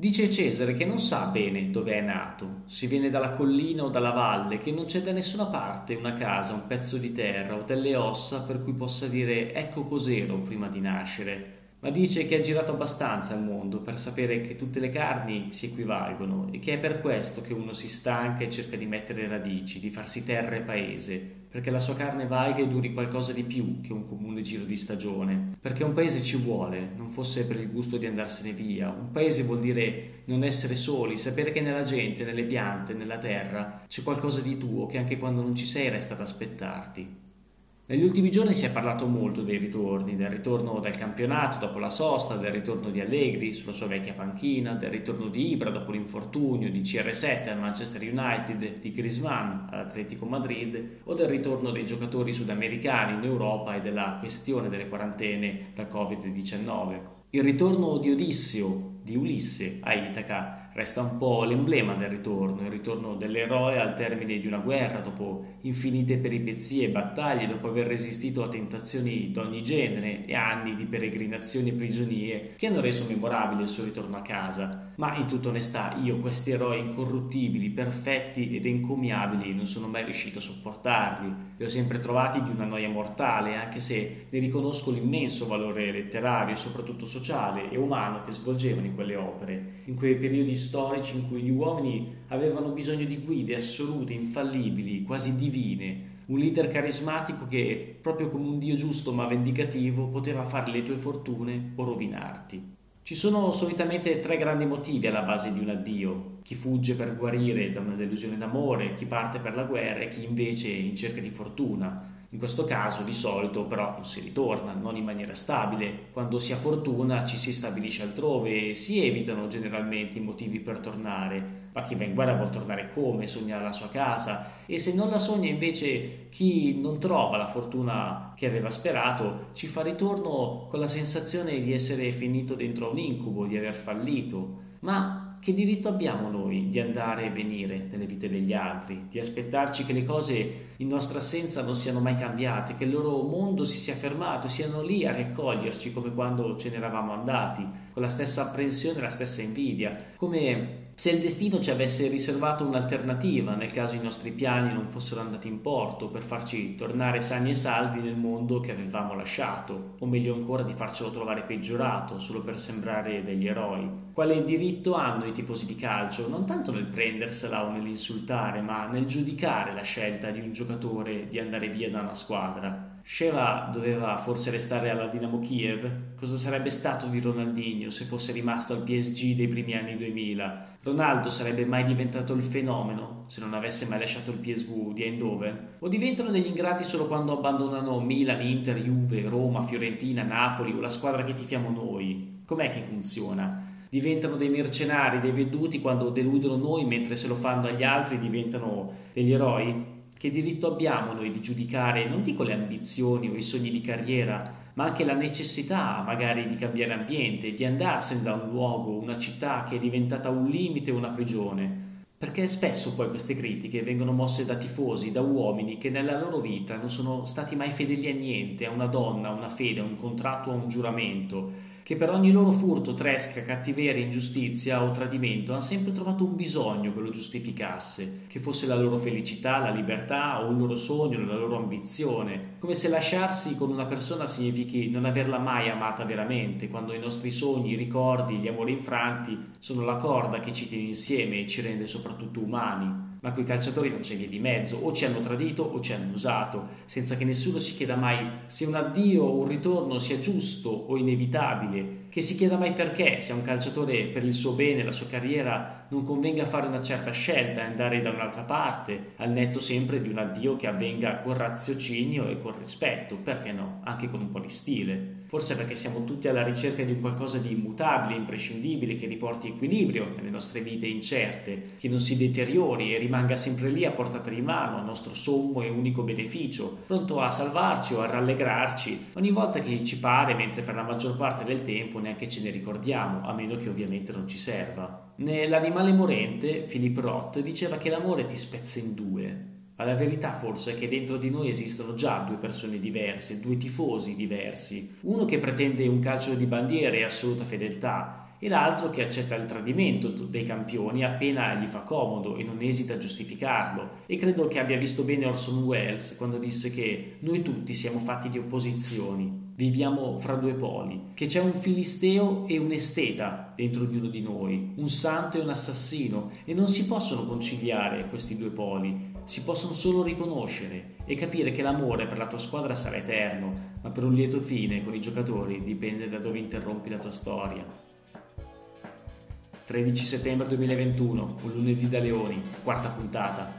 Dice Cesare che non sa bene dove è nato, se viene dalla collina o dalla valle, che non c'è da nessuna parte una casa, un pezzo di terra o delle ossa per cui possa dire ecco cos'ero prima di nascere. Ma dice che ha girato abbastanza il mondo per sapere che tutte le carni si equivalgono e che è per questo che uno si stanca e cerca di mettere radici, di farsi terra e paese, perché la sua carne valga e duri qualcosa di più che un comune giro di stagione, perché un paese ci vuole, non fosse per il gusto di andarsene via. Un paese vuol dire non essere soli, sapere che nella gente, nelle piante, nella terra c'è qualcosa di tuo che anche quando non ci sei resta ad aspettarti. Negli ultimi giorni si è parlato molto dei ritorni, del ritorno del campionato dopo la sosta, del ritorno di Allegri sulla sua vecchia panchina, del ritorno di Ibra dopo l'infortunio, di CR7 al Manchester United, di Griezmann all'Atletico Madrid o del ritorno dei giocatori sudamericani in Europa e della questione delle quarantene da Covid-19. Il ritorno di Odisseo, di Ulisse a Itaca resta un po' l'emblema del ritorno, il ritorno dell'eroe al termine di una guerra, dopo infinite peripezie e battaglie, dopo aver resistito a tentazioni d'ogni genere e anni di peregrinazioni e prigionie che hanno reso memorabile il suo ritorno a casa. Ma in tutta onestà io questi eroi incorruttibili, perfetti ed encomiabili non sono mai riuscito a sopportarli. Li ho sempre trovati di una noia mortale, anche se ne riconosco l'immenso valore letterario e soprattutto sociale e umano che svolgevano in quelle opere, in quei periodi storici in cui gli uomini avevano bisogno di guide assolute, infallibili, quasi divine, un leader carismatico che, proprio come un Dio giusto ma vendicativo, poteva fare le tue fortune o rovinarti. Ci sono solitamente tre grandi motivi alla base di un addio. Chi fugge per guarire da una delusione d'amore, chi parte per la guerra e chi invece è in cerca di fortuna. In questo caso di solito però non si ritorna, non in maniera stabile. Quando si ha fortuna ci si stabilisce altrove e si evitano generalmente i motivi per tornare. Ma chi va in guerra vuol tornare come? Sogna la sua casa e se non la sogna invece chi non trova la fortuna che aveva sperato ci fa ritorno con la sensazione di essere finito dentro un incubo, di aver fallito. Ma che diritto abbiamo noi di andare e venire nelle vite degli altri, di aspettarci che le cose in nostra assenza non siano mai cambiate, che il loro mondo si sia fermato, siano lì a raccoglierci come quando ce ne eravamo andati, con la stessa apprensione e la stessa invidia, come se il destino ci avesse riservato un'alternativa nel caso i nostri piani non fossero andati in porto per farci tornare sani e salvi nel mondo che avevamo lasciato, o meglio ancora di farcelo trovare peggiorato solo per sembrare degli eroi. Quale diritto hanno i tifosi di calcio non tanto nel prendersela o nell'insultare, ma nel giudicare la scelta di un giocatore di andare via da una squadra? Sheva doveva forse restare alla Dinamo Kiev? Cosa sarebbe stato di Ronaldinho se fosse rimasto al PSG dei primi anni 2000? Ronaldo sarebbe mai diventato il fenomeno se non avesse mai lasciato il PSV di Eindhoven? O diventano degli ingrati solo quando abbandonano Milan, Inter, Juve, Roma, Fiorentina, Napoli o la squadra che tifiamo noi? Com'è che funziona? diventano dei mercenari, dei veduti quando deludono noi mentre se lo fanno agli altri diventano degli eroi? Che diritto abbiamo noi di giudicare, non dico le ambizioni o i sogni di carriera, ma anche la necessità magari di cambiare ambiente, di andarsene da un luogo, una città che è diventata un limite o una prigione? Perché spesso poi queste critiche vengono mosse da tifosi, da uomini che nella loro vita non sono stati mai fedeli a niente, a una donna, a una fede, a un contratto, a un giuramento, che per ogni loro furto, tresca, cattiveria, ingiustizia o tradimento hanno sempre trovato un bisogno che lo giustificasse, che fosse la loro felicità, la libertà o il loro sogno, la loro ambizione, come se lasciarsi con una persona significhi non averla mai amata veramente, quando i nostri sogni, i ricordi, gli amori infranti sono la corda che ci tiene insieme e ci rende soprattutto umani ma coi calciatori non c'è via di mezzo, o ci hanno tradito o ci hanno usato, senza che nessuno si chieda mai se un addio o un ritorno sia giusto o inevitabile, che si chieda mai perché, se a un calciatore per il suo bene, la sua carriera, non convenga fare una certa scelta e andare da un'altra parte, al netto sempre di un addio che avvenga con raziocinio e con rispetto, perché no, anche con un po' di stile. Forse perché siamo tutti alla ricerca di un qualcosa di immutabile, imprescindibile, che riporti equilibrio nelle nostre vite incerte, che non si deteriori e rimanga sempre lì a portata di mano, a nostro sommo e unico beneficio, pronto a salvarci o a rallegrarci ogni volta che ci pare, mentre per la maggior parte del tempo neanche ce ne ricordiamo, a meno che ovviamente non ci serva. Nell'animale morente, Philip Roth diceva che l'amore ti spezza in due, ma la verità forse è che dentro di noi esistono già due persone diverse, due tifosi diversi. Uno che pretende un calcio di bandiera e assoluta fedeltà e l'altro che accetta il tradimento dei campioni appena gli fa comodo e non esita a giustificarlo. E credo che abbia visto bene Orson Welles quando disse che noi tutti siamo fatti di opposizioni, viviamo fra due poli, che c'è un filisteo e un esteta dentro ognuno di noi, un santo e un assassino, e non si possono conciliare questi due poli, si possono solo riconoscere e capire che l'amore per la tua squadra sarà eterno, ma per un lieto fine con i giocatori dipende da dove interrompi la tua storia. 13 settembre 2021, un lunedì da Leoni, quarta puntata.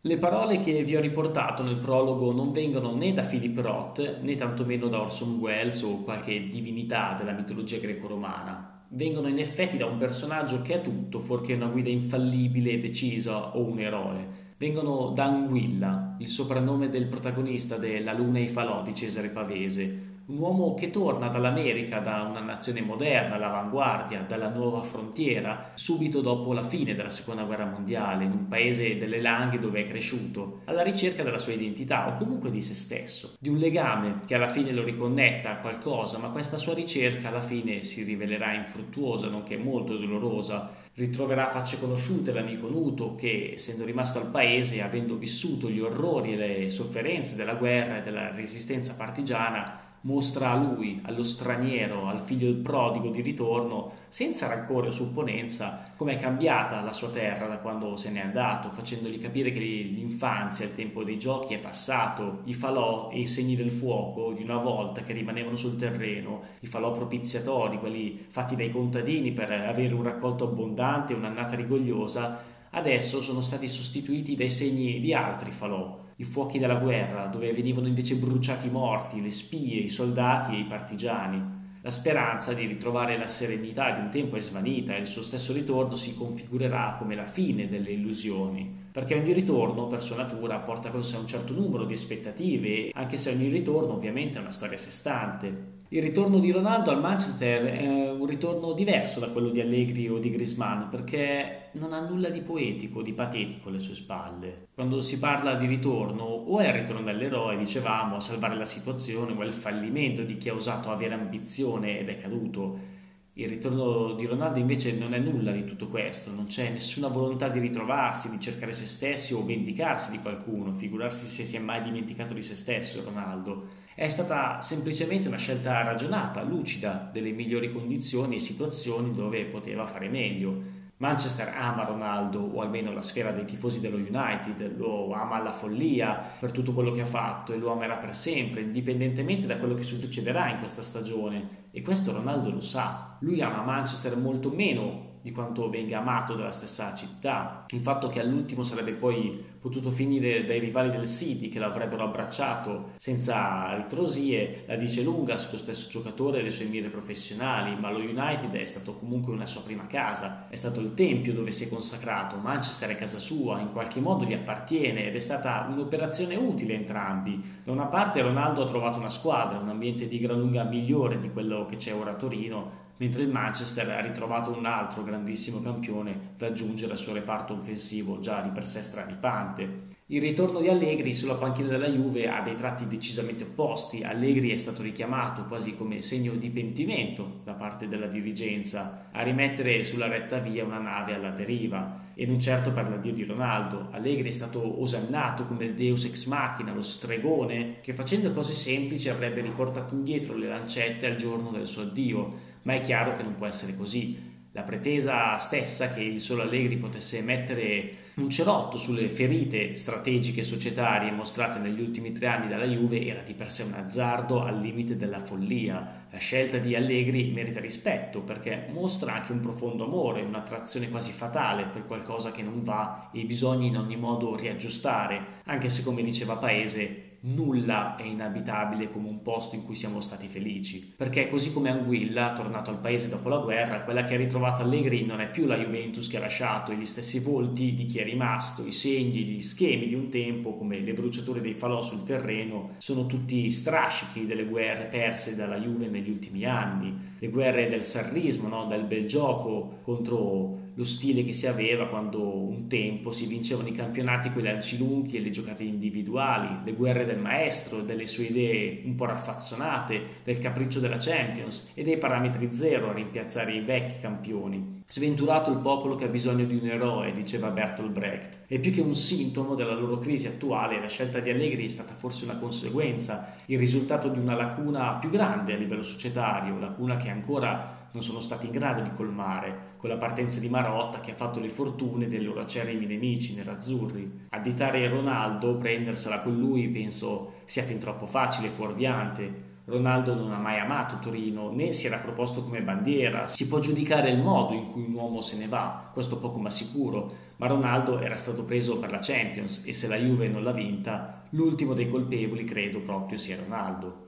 Le parole che vi ho riportato nel prologo non vengono né da Philip Roth né tantomeno da Orson Welles o qualche divinità della mitologia greco-romana. Vengono in effetti da un personaggio che è tutto fuorché una guida infallibile decisa o un eroe. Vengono da Anguilla, il soprannome del protagonista de La luna e i falò di Cesare Pavese, un uomo che torna dall'America, da una nazione moderna, all'avanguardia, dalla nuova frontiera, subito dopo la fine della seconda guerra mondiale, in un paese delle Langhe dove è cresciuto, alla ricerca della sua identità o comunque di se stesso, di un legame che alla fine lo riconnetta a qualcosa, ma questa sua ricerca alla fine si rivelerà infruttuosa, nonché molto dolorosa, ritroverà facce conosciute l'amico Nuto che, essendo rimasto al paese, avendo vissuto gli orrori e le sofferenze della guerra e della resistenza partigiana, mostra a lui, allo straniero, al figlio prodigo di ritorno, senza rancore o supponenza, com'è cambiata la sua terra da quando se n'è andato, facendogli capire che l'infanzia, il tempo dei giochi è passato, i falò e i segni del fuoco di una volta che rimanevano sul terreno, i falò propiziatori, quelli fatti dai contadini per avere un raccolto abbondante e un'annata rigogliosa, adesso sono stati sostituiti dai segni di altri falò i fuochi della guerra, dove venivano invece bruciati i morti, le spie, i soldati e i partigiani. La speranza di ritrovare la serenità di un tempo è svanita e il suo stesso ritorno si configurerà come la fine delle illusioni, perché ogni ritorno per sua natura porta con sé un certo numero di aspettative, anche se ogni ritorno ovviamente è una storia a sé stante. Il ritorno di Ronaldo al Manchester è un ritorno diverso da quello di Allegri o di Grisman perché non ha nulla di poetico, di patetico alle sue spalle. Quando si parla di ritorno, o è il ritorno dell'eroe, dicevamo, a salvare la situazione, o è il fallimento di chi ha osato avere ambizione ed è caduto. Il ritorno di Ronaldo invece non è nulla di tutto questo, non c'è nessuna volontà di ritrovarsi, di cercare se stessi o vendicarsi di qualcuno, figurarsi se si è mai dimenticato di se stesso Ronaldo è stata semplicemente una scelta ragionata, lucida, delle migliori condizioni e situazioni dove poteva fare meglio. Manchester ama Ronaldo, o almeno la sfera dei tifosi dello United, lo ama alla follia per tutto quello che ha fatto e lo amerà per sempre, indipendentemente da quello che succederà in questa stagione. E questo Ronaldo lo sa. Lui ama Manchester molto meno di quanto venga amato dalla stessa città, il fatto che all'ultimo sarebbe poi potuto finire dai rivali del City che l'avrebbero abbracciato senza ritrosie, la dice lunga sullo stesso giocatore e le sue mire professionali, ma lo United è stato comunque una sua prima casa, è stato il tempio dove si è consacrato, Manchester è casa sua, in qualche modo gli appartiene ed è stata un'operazione utile a entrambi. Da una parte Ronaldo ha trovato una squadra, un ambiente di gran lunga migliore di quello che c'è ora a Torino, mentre il Manchester ha ritrovato un altro grandissimo campione da aggiungere al suo reparto offensivo già di per sé straripante. Il ritorno di Allegri sulla panchina della Juve ha dei tratti decisamente opposti. Allegri è stato richiamato quasi come segno di pentimento da parte della dirigenza a rimettere sulla retta via una nave alla deriva e non certo per l'addio di Ronaldo. Allegri è stato osannato come il deus ex machina, lo stregone che facendo cose semplici avrebbe riportato indietro le lancette al giorno del suo addio ma è chiaro che non può essere così. La pretesa stessa che il solo Allegri potesse mettere un cerotto sulle ferite strategiche societarie mostrate negli ultimi tre anni dalla Juve era di per sé un azzardo al limite della follia. La scelta di Allegri merita rispetto perché mostra anche un profondo amore, un'attrazione quasi fatale per qualcosa che non va e bisogna in ogni modo riaggiustare, anche se come diceva Paese nulla è inabitabile come un posto in cui siamo stati felici, perché così come Anguilla, tornato al paese dopo la guerra, quella che ha ritrovato Allegri non è più la Juventus che ha lasciato e gli stessi volti di chi è rimasto, i segni, gli schemi di un tempo come le bruciature dei falò sul terreno, sono tutti strascichi delle guerre perse dalla Juve negli ultimi anni, le guerre del sarrismo, no? del bel gioco contro lo stile che si aveva quando un tempo si vincevano i campionati con i lanci lunghi e le giocate individuali, le guerre del maestro, delle sue idee un po' raffazzonate, del capriccio della Champions e dei parametri zero a rimpiazzare i vecchi campioni. Sventurato il popolo che ha bisogno di un eroe, diceva Bertolt Brecht, e più che un sintomo della loro crisi attuale, la scelta di Allegri è stata forse una conseguenza, il risultato di una lacuna più grande a livello societario, lacuna che ancora non sono stati in grado di colmare, con la partenza di Marotta che ha fatto le fortune dei loro acerrimi nemici nerazzurri. Additare Ronaldo, prendersela con lui, penso sia fin troppo facile e fuorviante. Ronaldo non ha mai amato Torino, né si era proposto come bandiera. Si può giudicare il modo in cui un uomo se ne va, questo poco ma sicuro, ma Ronaldo era stato preso per la Champions e se la Juve non l'ha vinta, l'ultimo dei colpevoli credo proprio sia Ronaldo.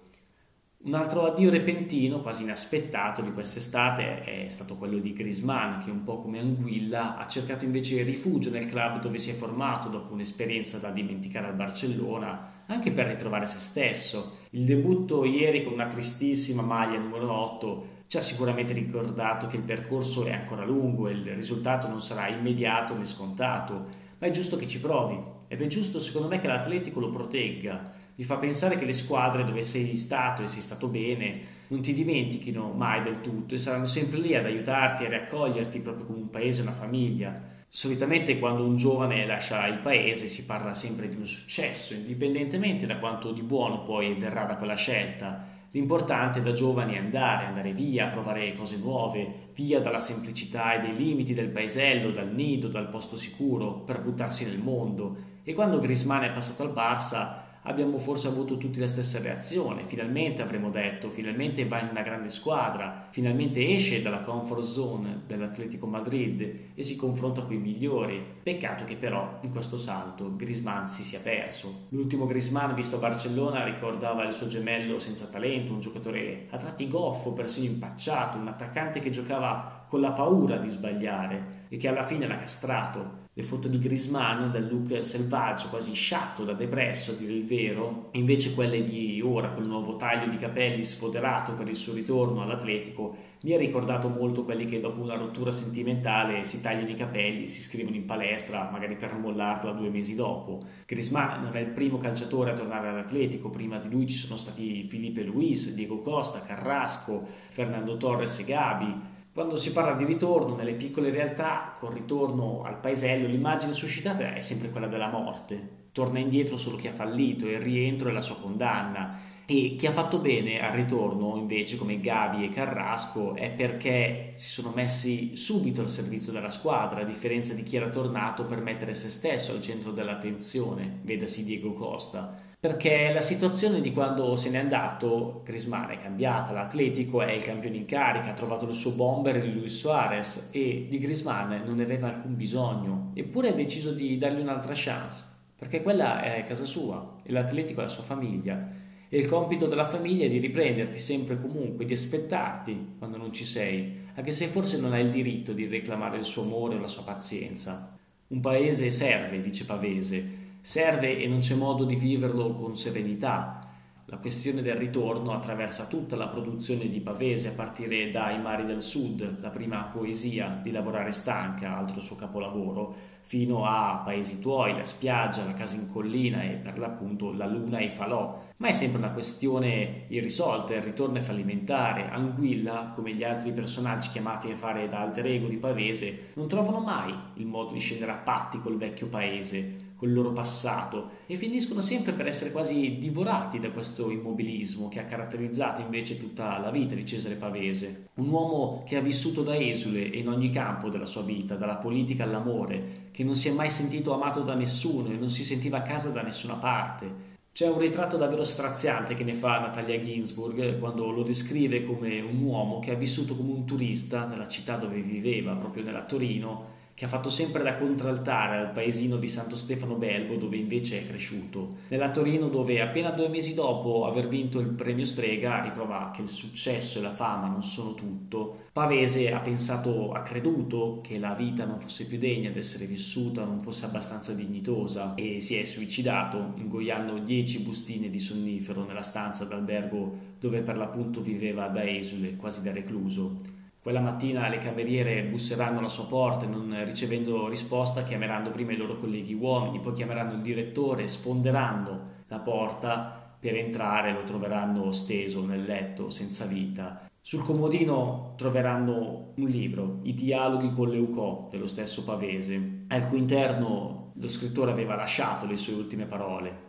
Un altro addio repentino, quasi inaspettato di quest'estate è stato quello di Grisman, che un po' come Anguilla ha cercato invece rifugio nel club dove si è formato dopo un'esperienza da dimenticare al Barcellona, anche per ritrovare se stesso. Il debutto ieri con una tristissima maglia numero 8 ci ha sicuramente ricordato che il percorso è ancora lungo e il risultato non sarà immediato né scontato, ma è giusto che ci provi ed è giusto secondo me che l'Atletico lo protegga mi fa pensare che le squadre dove sei stato e sei stato bene non ti dimentichino mai del tutto e saranno sempre lì ad aiutarti a riaccoglierti proprio come un paese, una famiglia. Solitamente quando un giovane lascia il paese si parla sempre di un successo, indipendentemente da quanto di buono poi verrà da quella scelta. L'importante da giovani è andare, andare via, provare cose nuove, via dalla semplicità e dei limiti del paesello, dal nido, dal posto sicuro, per buttarsi nel mondo. E quando Grisman è passato al Barça, abbiamo forse avuto tutti la stessa reazione. Finalmente avremmo detto, finalmente va in una grande squadra, finalmente esce dalla comfort zone dell'Atletico Madrid e si confronta con i migliori. Peccato che però in questo salto Grisman si sia perso. L'ultimo Grisman visto a Barcellona ricordava il suo gemello senza talento, un giocatore a tratti goffo, persino impacciato, un attaccante che giocava con la paura di sbagliare e che alla fine l'ha castrato le foto di Grisman dal look selvaggio, quasi sciatto da depresso a dire il vero, e invece quelle di ora col nuovo taglio di capelli sfoderato per il suo ritorno all'Atletico mi ha ricordato molto quelli che dopo una rottura sentimentale si tagliano i capelli, si iscrivono in palestra, magari per mollarla due mesi dopo. Grisman non è il primo calciatore a tornare all'Atletico, prima di lui ci sono stati Felipe Luis, Diego Costa, Carrasco, Fernando Torres e Gabi. Quando si parla di ritorno nelle piccole realtà, col ritorno al paesello, l'immagine suscitata è sempre quella della morte. Torna indietro solo chi ha fallito e il rientro è la sua condanna. E chi ha fatto bene al ritorno, invece, come Gavi e Carrasco, è perché si sono messi subito al servizio della squadra, a differenza di chi era tornato per mettere se stesso al centro dell'attenzione, vedasi Diego Costa perché la situazione di quando se n'è andato, Grisman è cambiata, l'Atletico è il campione in carica, ha trovato il suo bomber in Luis Suarez e di Grisman non ne aveva alcun bisogno, eppure ha deciso di dargli un'altra chance, perché quella è casa sua e l'Atletico è la sua famiglia e il compito della famiglia è di riprenderti sempre e comunque, di aspettarti quando non ci sei, anche se forse non hai il diritto di reclamare il suo amore o la sua pazienza. Un paese serve, dice Pavese, serve e non c'è modo di viverlo con serenità. La questione del ritorno attraversa tutta la produzione di Pavese, a partire dai Mari del Sud, la prima poesia di Lavorare stanca, altro suo capolavoro, fino a Paesi tuoi, la spiaggia, la casa in collina e per l'appunto la luna e i falò. Ma è sempre una questione irrisolta, il ritorno è fallimentare. Anguilla, come gli altri personaggi chiamati a fare da alter ego di Pavese, non trovano mai il modo di scendere a patti col vecchio paese col loro passato e finiscono sempre per essere quasi divorati da questo immobilismo che ha caratterizzato invece tutta la vita di Cesare Pavese. Un uomo che ha vissuto da esule in ogni campo della sua vita, dalla politica all'amore, che non si è mai sentito amato da nessuno e non si sentiva a casa da nessuna parte. C'è un ritratto davvero straziante che ne fa Natalia Ginsburg quando lo descrive come un uomo che ha vissuto come un turista nella città dove viveva, proprio nella Torino, che ha fatto sempre da contraltare al paesino di Santo Stefano Belbo dove invece è cresciuto. Nella Torino dove appena due mesi dopo aver vinto il premio Strega riprova che il successo e la fama non sono tutto, Pavese ha pensato, ha creduto che la vita non fosse più degna di essere vissuta, non fosse abbastanza dignitosa e si è suicidato ingoiando dieci bustine di sonnifero nella stanza d'albergo dove per l'appunto viveva da esule, quasi da recluso. Quella mattina le cameriere busseranno alla sua porta e non ricevendo risposta chiameranno prima i loro colleghi uomini, poi chiameranno il direttore, sfonderanno la porta per entrare, lo troveranno steso nel letto, senza vita. Sul comodino troveranno un libro, I dialoghi con Leucò, dello stesso Pavese, al cui interno lo scrittore aveva lasciato le sue ultime parole.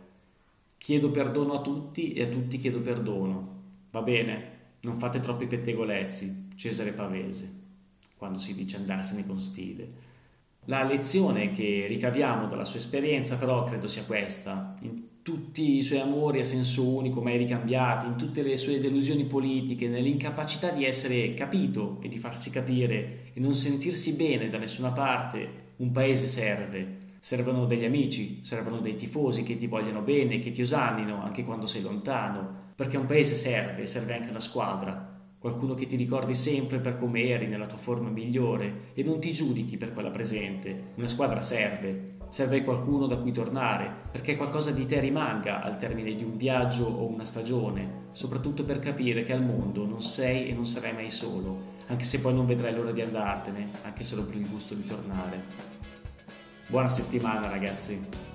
Chiedo perdono a tutti e a tutti chiedo perdono. Va bene, non fate troppi pettegolezzi, Cesare Pavese, quando si dice andarsene con stile. La lezione che ricaviamo dalla sua esperienza però credo sia questa. In tutti i suoi amori a senso unico mai ricambiati, in tutte le sue delusioni politiche, nell'incapacità di essere capito e di farsi capire e non sentirsi bene da nessuna parte, un paese serve. Servono degli amici, servono dei tifosi che ti vogliono bene, che ti osannino anche quando sei lontano, perché un paese serve, serve anche una squadra, qualcuno che ti ricordi sempre per come eri nella tua forma migliore e non ti giudichi per quella presente. Una squadra serve, serve qualcuno da cui tornare, perché qualcosa di te rimanga al termine di un viaggio o una stagione, soprattutto per capire che al mondo non sei e non sarai mai solo, anche se poi non vedrai l'ora di andartene, anche solo per il gusto di tornare. Buona settimana ragazzi!